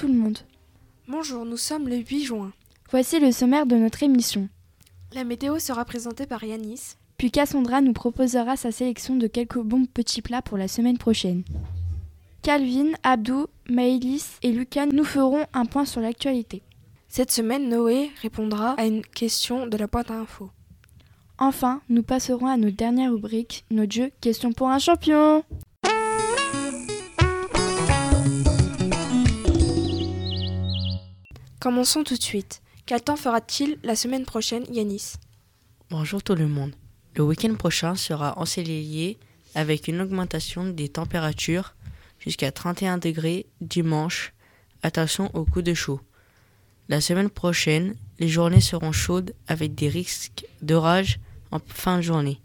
Bonjour tout le monde. Bonjour, nous sommes le 8 juin. Voici le sommaire de notre émission. La météo sera présentée par Yanis. Puis Cassandra nous proposera sa sélection de quelques bons petits plats pour la semaine prochaine. Calvin, Abdou, Maëlys et Lucas nous feront un point sur l'actualité. Cette semaine, Noé répondra à une question de la boîte à info. Enfin, nous passerons à notre dernière rubrique, notre jeu Question pour un champion. Commençons tout de suite. Quel temps fera-t-il la semaine prochaine, Yanis? Bonjour tout le monde. Le week-end prochain sera ensoleillé avec une augmentation des températures jusqu'à 31 degrés dimanche. Attention au coup de chaud. La semaine prochaine, les journées seront chaudes avec des risques d'orage en fin de journée.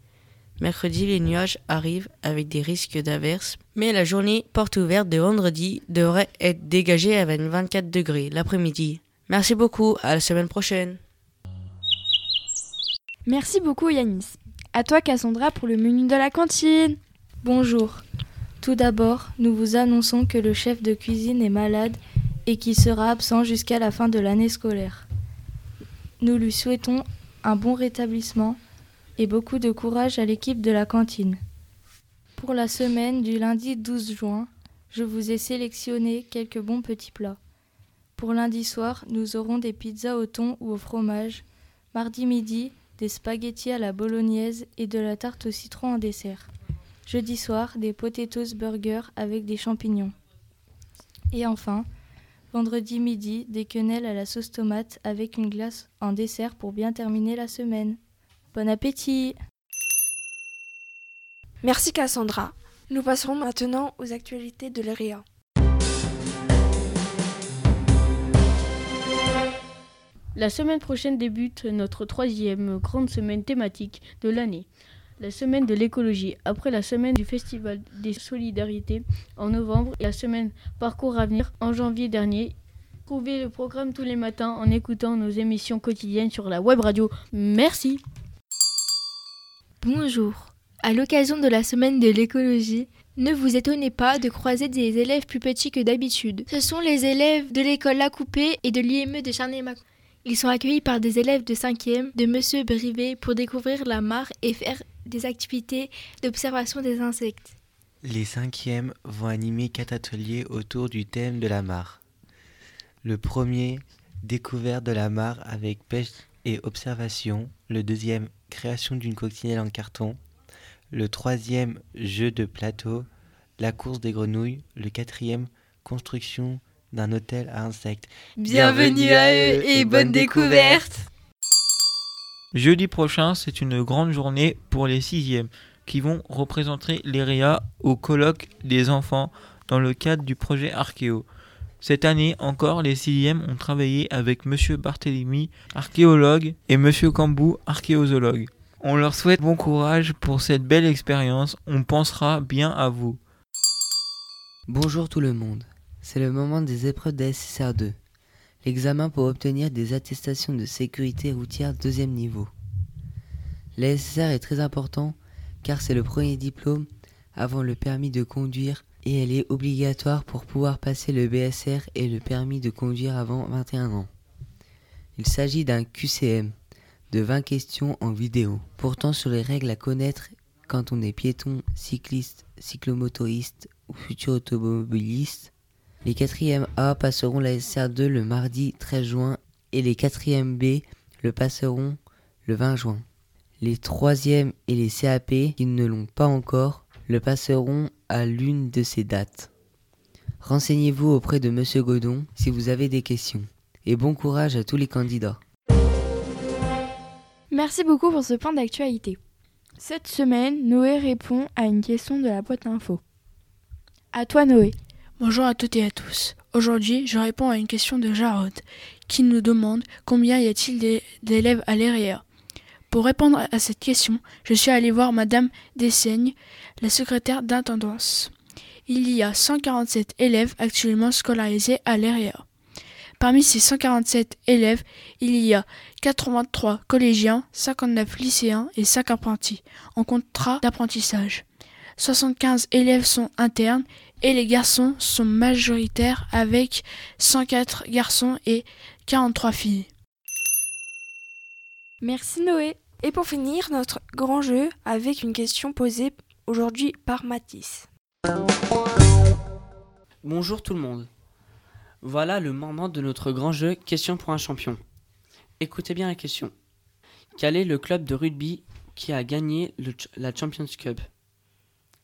Mercredi, les nuages arrivent avec des risques d'averses, mais la journée porte ouverte de vendredi devrait être dégagée avec 24 degrés l'après-midi. Merci beaucoup, à la semaine prochaine. Merci beaucoup Yanis. À toi Cassandra pour le menu de la cantine. Bonjour. Tout d'abord, nous vous annonçons que le chef de cuisine est malade et qu'il sera absent jusqu'à la fin de l'année scolaire. Nous lui souhaitons un bon rétablissement et beaucoup de courage à l'équipe de la cantine. Pour la semaine du lundi 12 juin, je vous ai sélectionné quelques bons petits plats. Pour lundi soir, nous aurons des pizzas au thon ou au fromage. Mardi midi, des spaghettis à la bolognaise et de la tarte au citron en dessert. Jeudi soir, des potatoes burgers avec des champignons. Et enfin, vendredi midi, des quenelles à la sauce tomate avec une glace en dessert pour bien terminer la semaine. Bon appétit Merci Cassandra. Nous passerons maintenant aux actualités de l'ERIA. La semaine prochaine débute notre troisième grande semaine thématique de l'année, la semaine de l'écologie, après la semaine du Festival des Solidarités en novembre et la semaine Parcours Avenir en janvier dernier. Trouvez le programme tous les matins en écoutant nos émissions quotidiennes sur la web radio. Merci. Bonjour. À l'occasion de la semaine de l'écologie, ne vous étonnez pas de croiser des élèves plus petits que d'habitude. Ce sont les élèves de l'école La Coupée et de l'IME de Charnay-Macron. Ils sont accueillis par des élèves de 5e de Monsieur Brivet pour découvrir la mare et faire des activités d'observation des insectes. Les cinquièmes vont animer quatre ateliers autour du thème de la mare. Le premier, découverte de la mare avec pêche et observation. Le deuxième, création d'une coccinelle en carton. Le troisième, jeu de plateau. La course des grenouilles. Le quatrième, construction d'un hôtel à insectes. Bienvenue à eux et bonne découverte Jeudi prochain, c'est une grande journée pour les sixièmes qui vont représenter l'EREA au colloque des enfants dans le cadre du projet Archéo. Cette année encore, les sixièmes ont travaillé avec Monsieur Barthélemy, archéologue, et Monsieur Cambou, archéozoologue. On leur souhaite bon courage pour cette belle expérience, on pensera bien à vous. Bonjour tout le monde. C'est le moment des épreuves de SSR2, l'examen pour obtenir des attestations de sécurité routière deuxième niveau. La SSR est très important car c'est le premier diplôme avant le permis de conduire et elle est obligatoire pour pouvoir passer le BSR et le permis de conduire avant 21 ans. Il s'agit d'un QCM de 20 questions en vidéo, portant sur les règles à connaître quand on est piéton, cycliste, cyclomotoriste ou futur automobiliste, les 4e A passeront la SR2 le mardi 13 juin et les 4e B le passeront le 20 juin. Les 3e et les CAP qui ne l'ont pas encore le passeront à l'une de ces dates. Renseignez-vous auprès de Monsieur Godon si vous avez des questions. Et bon courage à tous les candidats. Merci beaucoup pour ce point d'actualité. Cette semaine, Noé répond à une question de la boîte info. À toi Noé. Bonjour à toutes et à tous. Aujourd'hui, je réponds à une question de Jarod qui nous demande combien y a-t-il d'élèves à l'EREA. Pour répondre à cette question, je suis allé voir Madame Dessaigne, la secrétaire d'intendance. Il y a 147 élèves actuellement scolarisés à l'EREA. Parmi ces 147 élèves, il y a 83 collégiens, 59 lycéens et 5 apprentis en contrat d'apprentissage. 75 élèves sont internes et les garçons sont majoritaires avec 104 garçons et 43 filles. Merci Noé. Et pour finir, notre grand jeu avec une question posée aujourd'hui par Mathis. Bonjour tout le monde. Voilà le moment de notre grand jeu Question pour un champion. Écoutez bien la question. Quel est le club de rugby qui a gagné le la Champions Cup?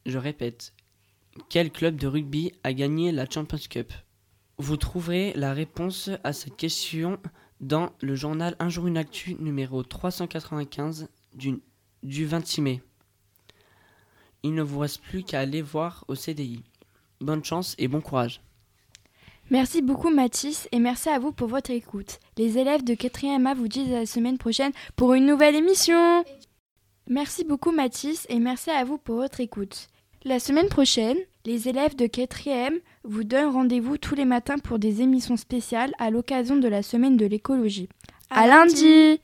Je répète. Quel club de rugby a gagné la Champions Cup? Vous trouverez la réponse à cette question dans le journal Un jour une actu numéro 395 du, du 26 mai. Il ne vous reste plus qu'à aller voir au CDI. Bonne chance et bon courage. Merci beaucoup Mathis et merci à vous pour votre écoute. Les élèves de 4e A vous disent à la semaine prochaine pour une nouvelle émission. Merci beaucoup Mathis et merci à vous pour votre écoute. La semaine prochaine, les élèves de 4e vous donnent rendez-vous tous les matins pour des émissions spéciales à l'occasion de la semaine de l'écologie. À, lundi